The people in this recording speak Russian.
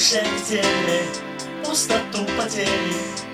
душе в теле Пустоту потери.